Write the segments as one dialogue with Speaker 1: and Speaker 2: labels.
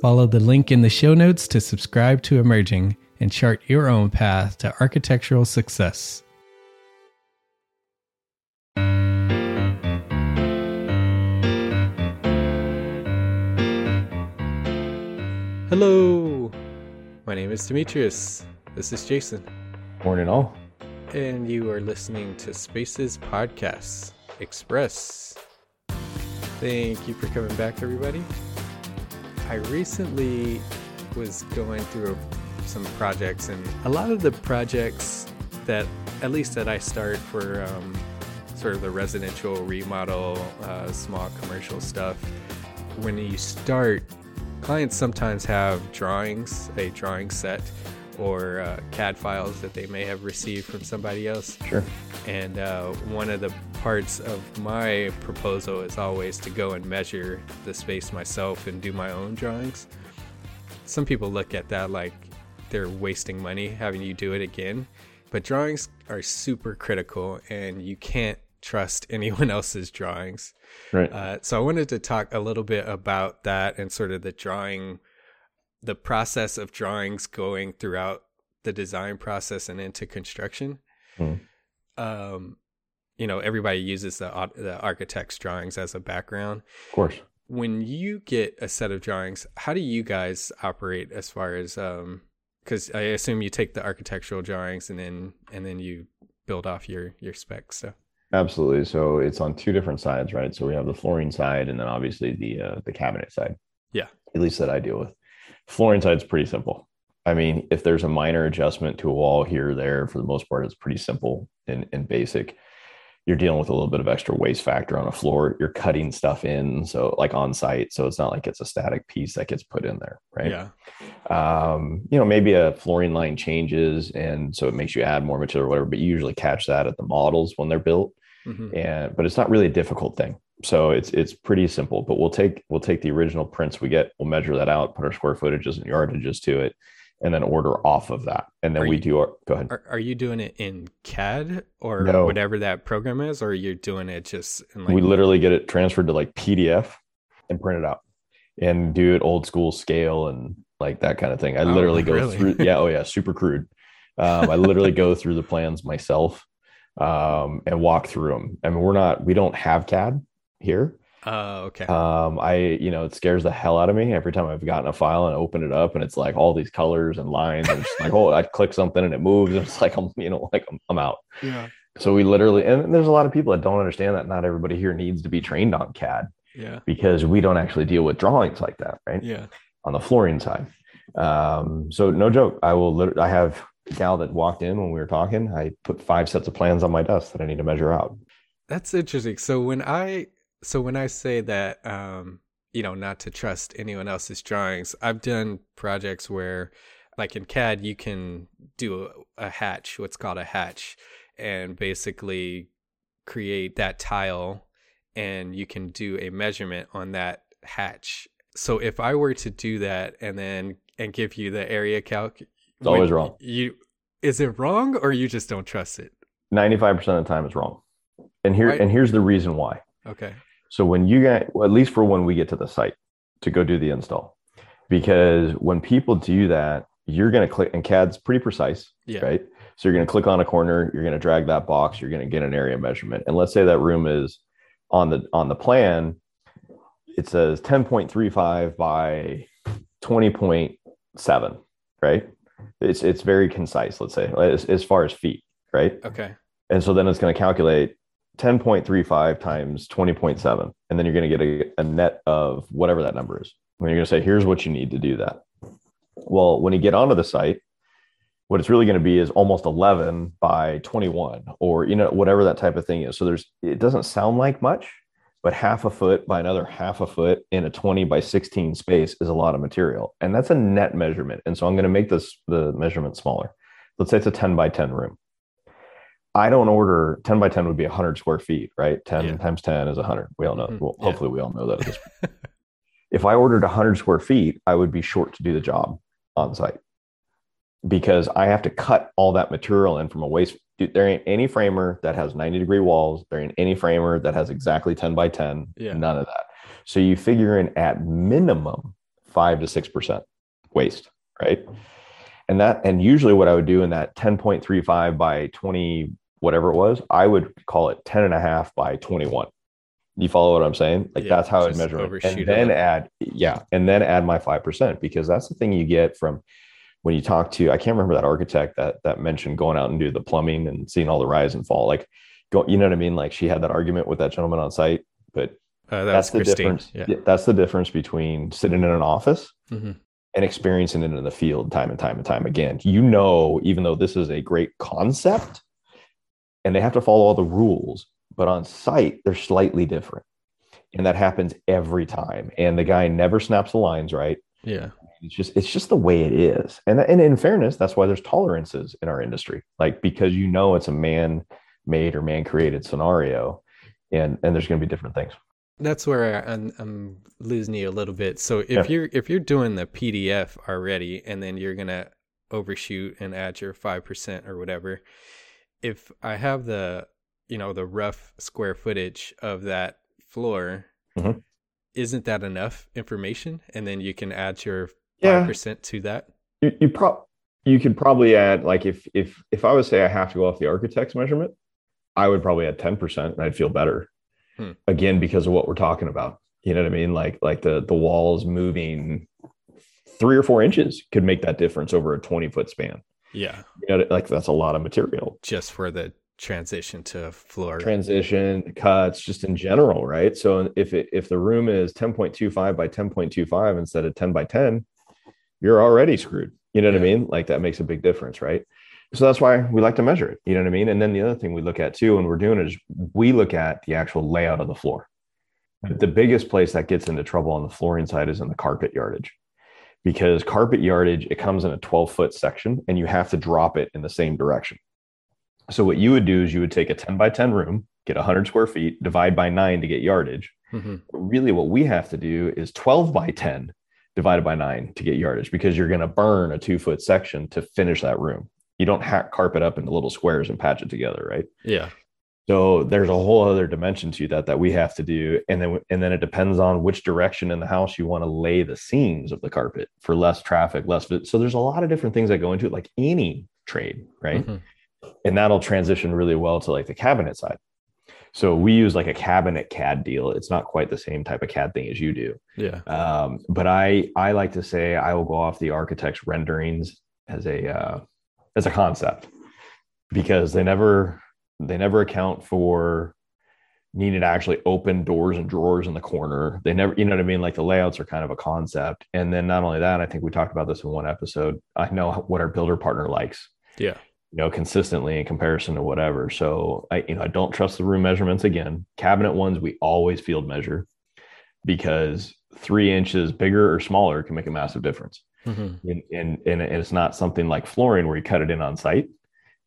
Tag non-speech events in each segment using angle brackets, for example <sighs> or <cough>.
Speaker 1: Follow the link in the show notes to subscribe to Emerging and chart your own path to architectural success. Hello, my name is Demetrius. This is Jason,
Speaker 2: Morning all.
Speaker 1: and you are listening to Spaces Podcasts Express. Thank you for coming back, everybody. I recently was going through some projects, and a lot of the projects that, at least that I start for um, sort of the residential remodel, uh, small commercial stuff, when you start, clients sometimes have drawings, a drawing set, or uh, CAD files that they may have received from somebody else.
Speaker 2: Sure.
Speaker 1: And uh, one of the parts of my proposal is always to go and measure the space myself and do my own drawings. Some people look at that like they're wasting money having you do it again, but drawings are super critical and you can't trust <laughs> anyone else's drawings.
Speaker 2: Right.
Speaker 1: Uh, so I wanted to talk a little bit about that and sort of the drawing, the process of drawings going throughout the design process and into construction.
Speaker 2: Hmm.
Speaker 1: Um, you know, everybody uses the the architect's drawings as a background.
Speaker 2: of course.
Speaker 1: When you get a set of drawings, how do you guys operate as far as um? Because I assume you take the architectural drawings and then and then you build off your your specs. So
Speaker 2: Absolutely. So it's on two different sides, right? So we have the flooring side and then obviously the uh, the cabinet side.
Speaker 1: Yeah.
Speaker 2: At least that I deal with. Flooring side's pretty simple. I mean, if there's a minor adjustment to a wall here or there, for the most part, it's pretty simple and, and basic. You're dealing with a little bit of extra waste factor on a floor. You're cutting stuff in, so like on site. So it's not like it's a static piece that gets put in there, right?
Speaker 1: yeah,
Speaker 2: um, you know, maybe a flooring line changes and so it makes you add more material or whatever, but you usually catch that at the models when they're built.
Speaker 1: Mhm.
Speaker 2: And but it's not really a difficult thing. So it's it's pretty simple. But we'll take we'll take the original prints we get, we'll measure that out, put our square footages and yardages to it, and then order off of that. And then
Speaker 1: Are
Speaker 2: we
Speaker 1: you-
Speaker 2: do our go ahead.
Speaker 1: Are, are you doing it in CAD or
Speaker 2: No.
Speaker 1: whatever that program is, or you're doing it just in like
Speaker 2: we literally get it transferred to like PDF and print it out and do it old school scale and like that kind of thing. I
Speaker 1: Oh,
Speaker 2: literally go
Speaker 1: really?
Speaker 2: through, yeah, oh yeah, <laughs> super crude. Um, I literally go through the plans myself um, and walk through them. I mean, we're not, we don't have CAD here.
Speaker 1: Oh, okay.
Speaker 2: Um, I, you know, it scares the hell out of me every time I've gotten a file and open it up and it's like all these colors and lines and it's like, oh, I click something and it moves and it's like, I'm, you know, like I'm, I'm out.
Speaker 1: yeah,
Speaker 2: So we literally, and there's a lot of people that don't understand that not everybody here needs to be trained on CAD
Speaker 1: yeah,
Speaker 2: because we don't actually deal with drawings like that, right?
Speaker 1: yeah.
Speaker 2: On the flooring side. Um, so no joke, I will literally, I have a gal that walked in when we were talking. I put five sets of plans on my desk that I need to measure out.
Speaker 1: That's interesting. So when I So when I say that, um, you know, not to trust anyone else's drawings, I've done projects where, like in CAD, you can do a, a hatch, what's called a hatch, and basically create that tile, and you can do a measurement on that hatch. So if I were to do that and then and give you the area calc,
Speaker 2: It's always wrong.
Speaker 1: You is it wrong or you just don't trust it?
Speaker 2: 95% of the time it's wrong. And here
Speaker 1: Right.
Speaker 2: and here's the reason why.
Speaker 1: Okay.
Speaker 2: So when you get, well, at least for when we get to the site to go do the install, because when people do that, you're going to click, and CAD's pretty precise,
Speaker 1: Yeah.
Speaker 2: right? So you're going to click on a corner, you're going to drag that box, you're going to get an area measurement, and let's say that room is on the on the plan, it says 10.35 by 20.7, right? It's it's very concise. Let's say as, as far as feet, right?
Speaker 1: Okay.
Speaker 2: And so then it's going to calculate 10.35 times 20.7. And then you're going to get a, a net of whatever that number is. And you're going to say, here's what you need to do that. Well, when you get onto the site, what it's really going to be is almost 11 by 21 or, you know, whatever that type of thing is. So there's, it doesn't sound like much, but half a foot by another half a foot in a 20 by 16 space is a lot of material. And that's a net measurement. And so I'm going to make this, the measurement smaller. Let's say it's a 10 by 10 room. I don't order 10 by 10 would be 100 square feet, right? 10
Speaker 1: Yeah.
Speaker 2: times 10 is 100. We all know.
Speaker 1: Mhm.
Speaker 2: Well,
Speaker 1: Yeah.
Speaker 2: hopefully we all know that at this point. <laughs> if I ordered 100 square feet, I would be short to do the job on site because I have to cut all that material in from a waste. Dude, there ain't any framer that has 90 degree walls. There ain't any framer that has exactly 10 by 10.
Speaker 1: Yeah.
Speaker 2: None of that. So you figure in at minimum five to 6% waste, right? And that, and usually what I would do in that 10.35 by 20, whatever it was, I would call it 10 and a half by 21. You follow what I'm saying? Like
Speaker 1: Yeah,
Speaker 2: that's how I
Speaker 1: just
Speaker 2: measure it. And then
Speaker 1: little.
Speaker 2: add, yeah, and then add my 5% because that's the thing you get from when you talk to, I can't remember that architect that, that mentioned going out and do the plumbing and seeing all the rise and fall. Like, go, you know what I mean? Like she had that argument with that gentleman on site, but
Speaker 1: Uh, that
Speaker 2: that's the
Speaker 1: Christine.
Speaker 2: difference.
Speaker 1: Yeah.
Speaker 2: That's the difference between sitting in an office
Speaker 1: hmm
Speaker 2: and experiencing it in the field time and time and time again. You know, even though this is a great concept and they have to follow all the rules, but on site, they're slightly different. And that happens every time. And the guy never snaps the lines right.
Speaker 1: Yeah.
Speaker 2: It's just it's just the way it is. And, and in fairness, that's why there's tolerances in our industry. Like because you know it's a man made or man created scenario and and there's going to be different things.
Speaker 1: That's where I'm, I'm losing you a little bit. So if
Speaker 2: Yeah.
Speaker 1: you're if you're doing the PDF already, and then you're gonna overshoot and add your five percent or whatever, if I have the you know the rough square footage of that floor,
Speaker 2: Mhm.
Speaker 1: isn't that enough information? And then you can add your
Speaker 2: Yeah.
Speaker 1: five percent to that.
Speaker 2: you, you prob you could probably add like if if if I would say I have to go off the architect's measurement, I would probably add 10% and I'd feel better.
Speaker 1: Hmm.
Speaker 2: Again, because of what we're talking about. You know what I mean? Like like the the walls moving three or four inches could make that difference over a 20 foot span.
Speaker 1: Yeah,
Speaker 2: You know, like that's a lot of material.
Speaker 1: just for the transition to floor.
Speaker 2: Transition, cuts, just in general, right? So if it if the room is 10.25 by 10.25 instead of 10 by 10, you're already screwed. You know what I mean? Like that makes a big difference, right? So that's why we like to measure it. You know what I mean? And then the other thing we look at too, when we're doing it, is we look at the actual layout of the floor. The biggest place that gets into trouble on the flooring side is in the carpet yardage. Because carpet yardage, it comes in a 12 foot section and you have to drop it in the same direction. So what you would do is you would take a 10 by 10 room, get 100 square feet, divide by nine to get yardage.
Speaker 1: Mhm.
Speaker 2: Really, what we have to do is 12 by 10 divided by nine to get yardage because you're going to burn a two foot section to finish that room. You don't hack carpet up into little squares and patch it together, right?
Speaker 1: Yeah,
Speaker 2: So there's a whole other dimension to that that we have to do, and then and then it depends on which direction in the house you want to lay the seams of the carpet for less traffic, less. So there's a lot of different things that go into it, like any trade, right?
Speaker 1: Mhm.
Speaker 2: and that'll transition really well to like the cabinet side. So we use like a cabinet CAD deal. It's not quite the same type of CAD thing as you do.
Speaker 1: yeah,
Speaker 2: Um, but I I like to say I will go off the architect's renderings as a uh, as a concept because they never they never account for needing to actually open doors and drawers in the corner. They never, you know what I mean? Like the layouts are kind of a concept. And then not only that, I think we talked about this in one episode. I know what our builder partner likes.
Speaker 1: yeah,
Speaker 2: you know, consistently in comparison to whatever. So I, you know, I don't trust the room measurements again. Cabinet ones, we always field measure because three inches bigger or smaller can make a massive difference.
Speaker 1: Mhm.
Speaker 2: And, and, and it's not something like flooring where you cut it in on site.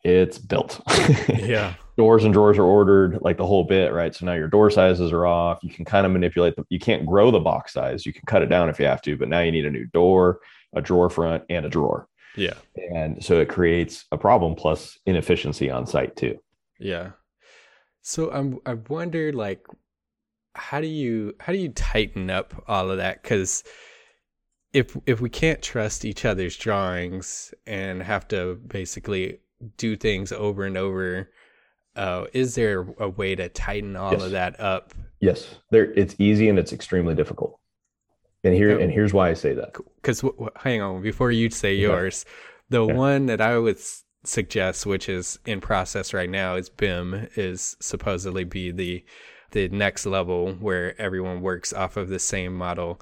Speaker 2: It's built. <laughs>
Speaker 1: Yeah.
Speaker 2: Doors and drawers are ordered like the whole bit, right? So now your door sizes are off. You can kind of manipulate the, you can't grow the box size. You can cut it down if you have to, but now you need a new door, a drawer front, and a drawer.
Speaker 1: Yeah.
Speaker 2: And so it creates a problem plus inefficiency on site too.
Speaker 1: Yeah. So I'm I wonder like how do you how do you tighten up all of that cuz if if we can't trust each other's drawings and have to basically do things over and over uh is there a way to tighten all
Speaker 2: Yes.
Speaker 1: of that up?
Speaker 2: Yes, there it's easy and it's extremely difficult. And here and here's why I say that.
Speaker 1: because w- w- hang on before you say yours the one that i would s- suggest which is in process right now is BIM is supposedly be the the next level where everyone works off of the same model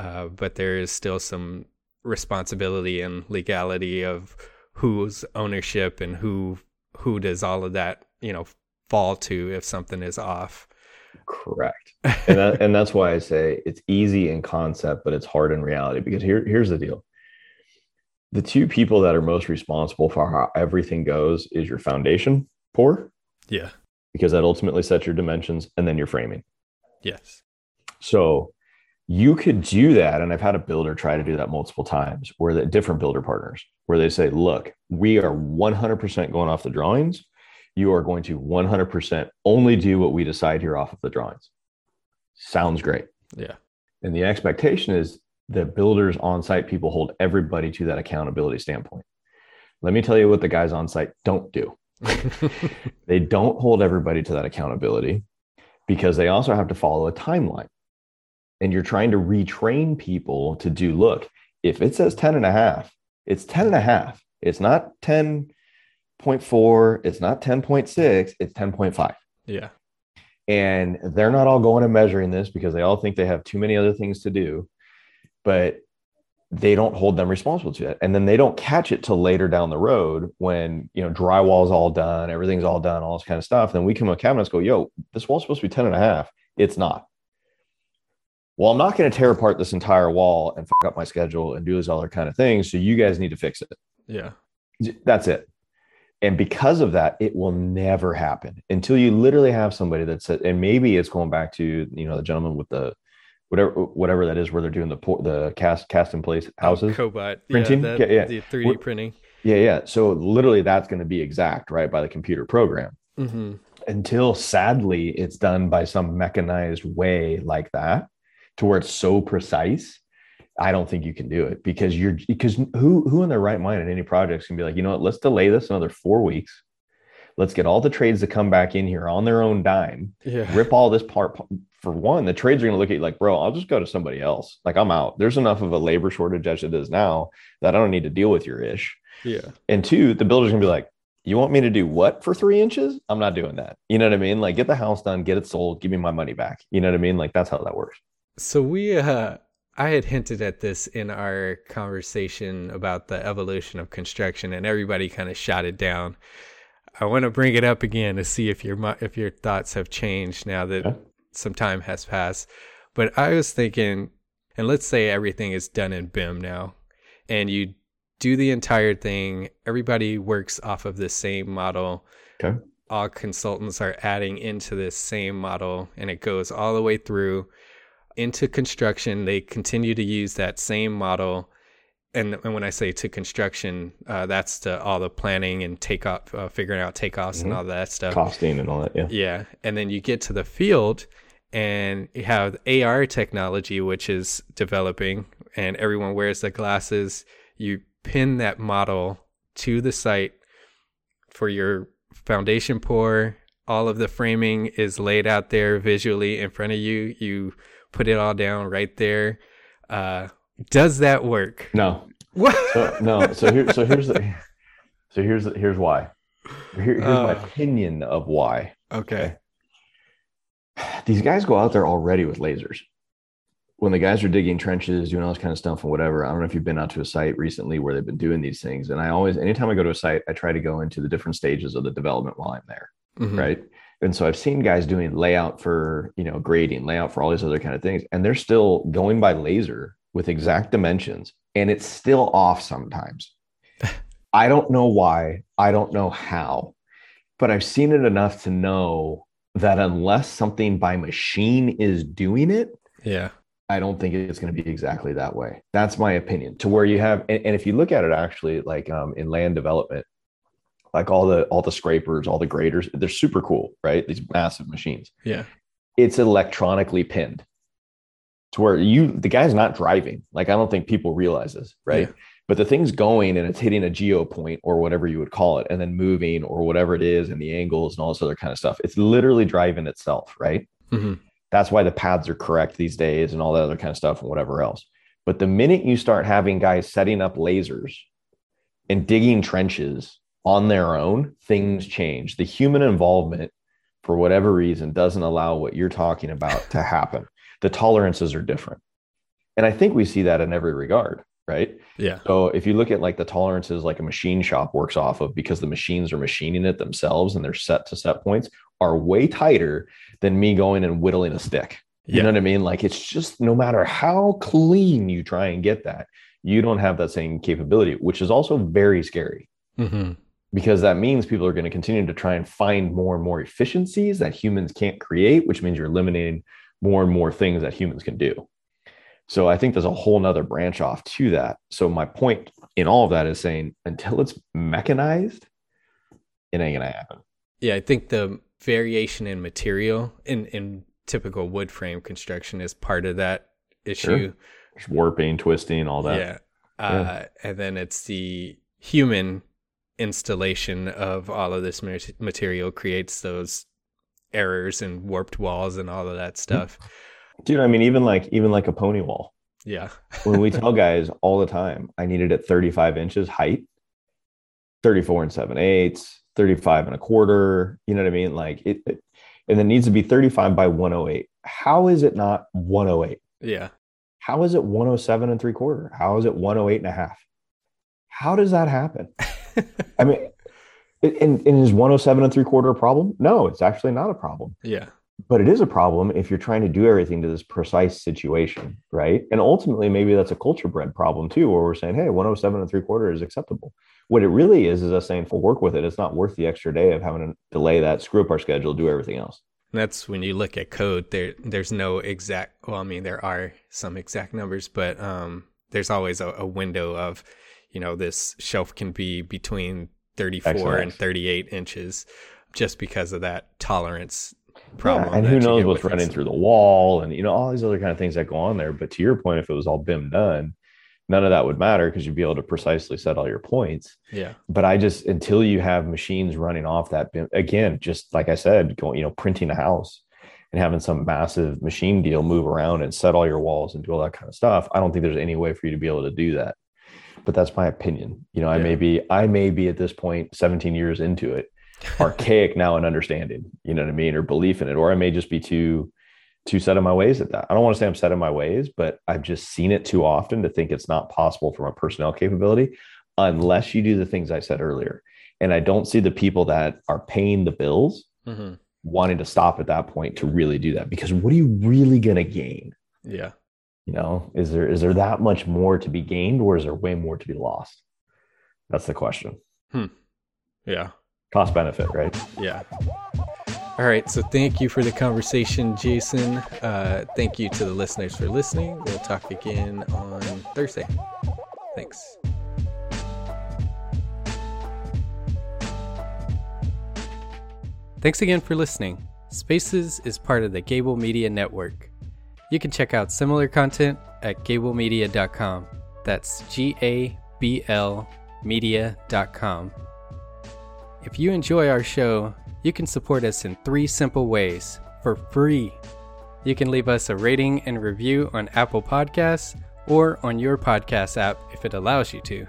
Speaker 1: uh, but there is still some responsibility and legality of whose ownership and who who does all of that you know fall to if something is off
Speaker 2: Correct. And that, and that's why I say it's easy in concept, but it's hard in reality because here here's the deal. The two people that are most responsible for how everything goes is your foundation pour,
Speaker 1: yeah
Speaker 2: because that ultimately sets your dimensions, and then your framing.
Speaker 1: yes
Speaker 2: So you could do that. And I've had a builder try to do that multiple times where the different builder partners, where they say, look, we are 100% going off the drawings. You are going to 100% only do what we decide here off of the drawings. Sounds great.
Speaker 1: yeah
Speaker 2: And the expectation is that builders on site people hold everybody to that accountability standpoint. Let me tell you what the guys on site don't do <laughs> they don't hold everybody to that accountability because they also have to follow a timeline. And you're trying to retrain people to do look, if it says 10 and a half, it's 10 and a half. It's not 10.4, it's not 10.6, it's 10.5.
Speaker 1: yeah
Speaker 2: And they're not all going and measuring this because they all think they have too many other things to do, but they don't hold them responsible to it. And then they don't catch it till later down the road when, you know, drywall's all done, everything's all done, all this kind of stuff. Then we come with cabinets, go, yo, this wall's supposed to be 10 and a half. It's not. Well, I'm not going to tear apart this entire wall and fuck up my schedule and do those other kind of things. So you guys need to fix it.
Speaker 1: yeah
Speaker 2: That's it. And because of that, it will never happen until you literally have somebody that said, and maybe it's going back to you know the gentleman with the whatever whatever that is where they're doing the the cast cast in place houses.
Speaker 1: Cobot
Speaker 2: Printing?
Speaker 1: yeah,
Speaker 2: Yeah,
Speaker 1: that,
Speaker 2: yeah.
Speaker 1: the 3D
Speaker 2: What-
Speaker 1: printing
Speaker 2: Yeah, yeah. So literally, that's going to be exact right by the computer program.
Speaker 1: hmm
Speaker 2: Until sadly, it's done by some mechanized way like that, to where it's so precise. I don't think you can do it because you're because who who in their right mind in any projects can be like, you know what, let's delay this another four weeks. Let's get all the trades to come back in here on their own dime,
Speaker 1: yeah
Speaker 2: rip all this part. For one, the trades are going to look at you like, bro, I'll just go to somebody else. Like I'm out. There's enough of a labor shortage as it is now that I don't need to deal with your ish.
Speaker 1: yeah
Speaker 2: And two, the builder's gonna be like, you want me to do what for three inches? I'm not doing that. You know what I mean? Like, get the house done, get it sold, give me my money back. You know what I mean? Like, that's how that works.
Speaker 1: So we uh I had hinted at this in our conversation about the evolution of construction and everybody kind of shot it down. I want to bring it up again to see if your if your thoughts have changed now that
Speaker 2: Yeah.
Speaker 1: some time has passed. But I was thinking and let's say everything is done in BIM now and you do the entire thing, everybody works off of the same model.
Speaker 2: Okay.
Speaker 1: All consultants are adding into this same model and it goes all the way through into construction. They continue to use that same model. And, and when I say to construction, uh, that's to all the planning and takeoff, uh, figuring out takeoffs and
Speaker 2: Mhm.
Speaker 1: all that stuff.
Speaker 2: Costing and all that. Yeah.
Speaker 1: Yeah. And then you get to the field and you have AR technology, which is developing, and everyone wears the glasses. You pin that model to the site for your foundation pour. All of the framing is laid out there visually in front of you. You put it all down right there. Uh, does that work?
Speaker 2: No.
Speaker 1: What?
Speaker 2: So no. So here. So here's the. So here's the, here's why. Here, here's my
Speaker 1: Uh.
Speaker 2: opinion of why.
Speaker 1: Okay. <sighs>
Speaker 2: These guys go out there already with lasers. when the guys are digging trenches, doing all this kind of stuff and whatever, I don't know if you've been out to a site recently where they've been doing these things. And I always, anytime I go to a site, I try to go into the different stages of the development while I'm there.
Speaker 1: Mhm.
Speaker 2: Right. And so I've seen guys doing layout for, you know, grading, layout for all these other kind of things. And they're still going by laser with exact dimensions. And it's still off sometimes. <laughs> I don't know why. I don't know how. But I've seen it enough to know that unless something by machine is doing it,
Speaker 1: Yeah.
Speaker 2: I don't think it's going to be exactly that way. That's my opinion. To where you have, and, and if you look at it actually, like um, in land development, like all the all the scrapers, all the graders, they're super cool, right? These massive machines.
Speaker 1: Yeah.
Speaker 2: It's electronically pinned to where you the guy's not driving. Like I don't think people realize this, right?
Speaker 1: Yeah.
Speaker 2: But the thing's going and it's hitting a geo point or whatever you would call it, and then moving or whatever it is, and the angles and all this other kind of stuff. It's literally driving itself, right?
Speaker 1: hmm
Speaker 2: That's why the pads are correct these days and all that other kind of stuff and whatever else. But the minute you start having guys setting up lasers and digging trenches on their own, things change. The human involvement, for whatever reason, doesn't allow what you're talking about to happen. The tolerances are different. And I think we see that in every regard, right?
Speaker 1: Yeah.
Speaker 2: So if you look at like the tolerances like a machine shop works off of because the machines are machining it themselves and they're set to set points are way tighter than me going and whittling a stick. You
Speaker 1: Yeah.
Speaker 2: know what I mean? Like it's just no matter how clean you try and get that, you don't have that same capability, which is also very scary
Speaker 1: hmm
Speaker 2: because that means people are going to continue to try and find more and more efficiencies that humans can't create, which means you're eliminating more and more things that humans can do. So I think there's a whole nother branch off to that. So my point in all of that is saying until it's mechanized, it ain't gonna happen.
Speaker 1: Yeah. I think the variation in material in, in typical wood frame construction is part of that issue.
Speaker 2: There's warping, twisting, all that.
Speaker 1: Yeah. Uh, and then it's the human installation of all of this material creates those errors and warped walls and all of that hmm. stuff.
Speaker 2: Dude, I mean, even like even like a pony wall.
Speaker 1: Yeah.
Speaker 2: when we tell <laughs> guys all the time, I need it at 35 inches height, 34 and 7 eighths, 35 and a quarter. You know what I mean? Like it, it and it needs to be 35 by 108. How is it not 108?
Speaker 1: Yeah.
Speaker 2: How is it 107 and three quarter? How is it 108 and a half? How does that happen? <laughs> I mean, and, and is 107 and three quarter a problem? No, it's actually not a problem
Speaker 1: yeah.
Speaker 2: but it is a problem if you're trying to do everything to this precise situation, right? And ultimately, maybe that's a culture bred problem too, where we're saying, hey, 107 and three quarter is acceptable. What it really is is us saying, we'll work with it. It's not worth the extra day of having to delay that, screw up our schedule, do everything else.
Speaker 1: And that's when you look at code there there's no exact well i mean there are some exact numbers but um there's always a, a window of you know this shelf can be between 34
Speaker 2: Excellent.
Speaker 1: and 38 inches just because of that tolerance problem
Speaker 2: Yeah, and who knows what's running through the wall and you know all these other kind of things that go on there. But to your point, if it was all BIM done, none of that would matter because you'd be able to precisely set all your points.
Speaker 1: yeah
Speaker 2: but I just until you have machines running off that BIM- again, just like I said, going you know printing a house and having some massive machine deal move around and set all your walls and do all that kind of stuff. I don't think there's any way for you to be able to do that. But that's my opinion. You know, I
Speaker 1: Yeah.
Speaker 2: may be I may be at this point 17 years into it, <laughs> archaic now in understanding. You know what I mean, or belief in it, or I may just be too too set in my ways at that. I don't want to say I'm set in my ways, but I've just seen it too often to think it's not possible from a personnel capability unless you do the things I said earlier. And I don't see the people that are paying the bills
Speaker 1: hmm
Speaker 2: wanting to stop at that point to really do that because what are you really going to gain?
Speaker 1: yeah
Speaker 2: You know, is there is there that much more to be gained or is there way more to be lost? That's the question.
Speaker 1: yeah
Speaker 2: Cost benefit, right?
Speaker 1: Yeah. All right. So thank you for the conversation, Jason. Uh, thank you to the listeners for listening. We'll talk again on Thursday. Thanks. Thanks again for listening. Spaces is part of the Gable Media Network. You can check out similar content at gablemedia.com. That's G A B L media.com. If you enjoy our show, you can support us in three simple ways for free. You can leave us a rating and review on Apple Podcasts or on your podcast app if it allows you to.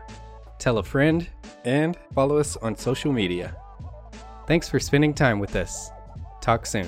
Speaker 1: Tell a friend and follow us on social media. Thanks for spending time with us. Talk soon.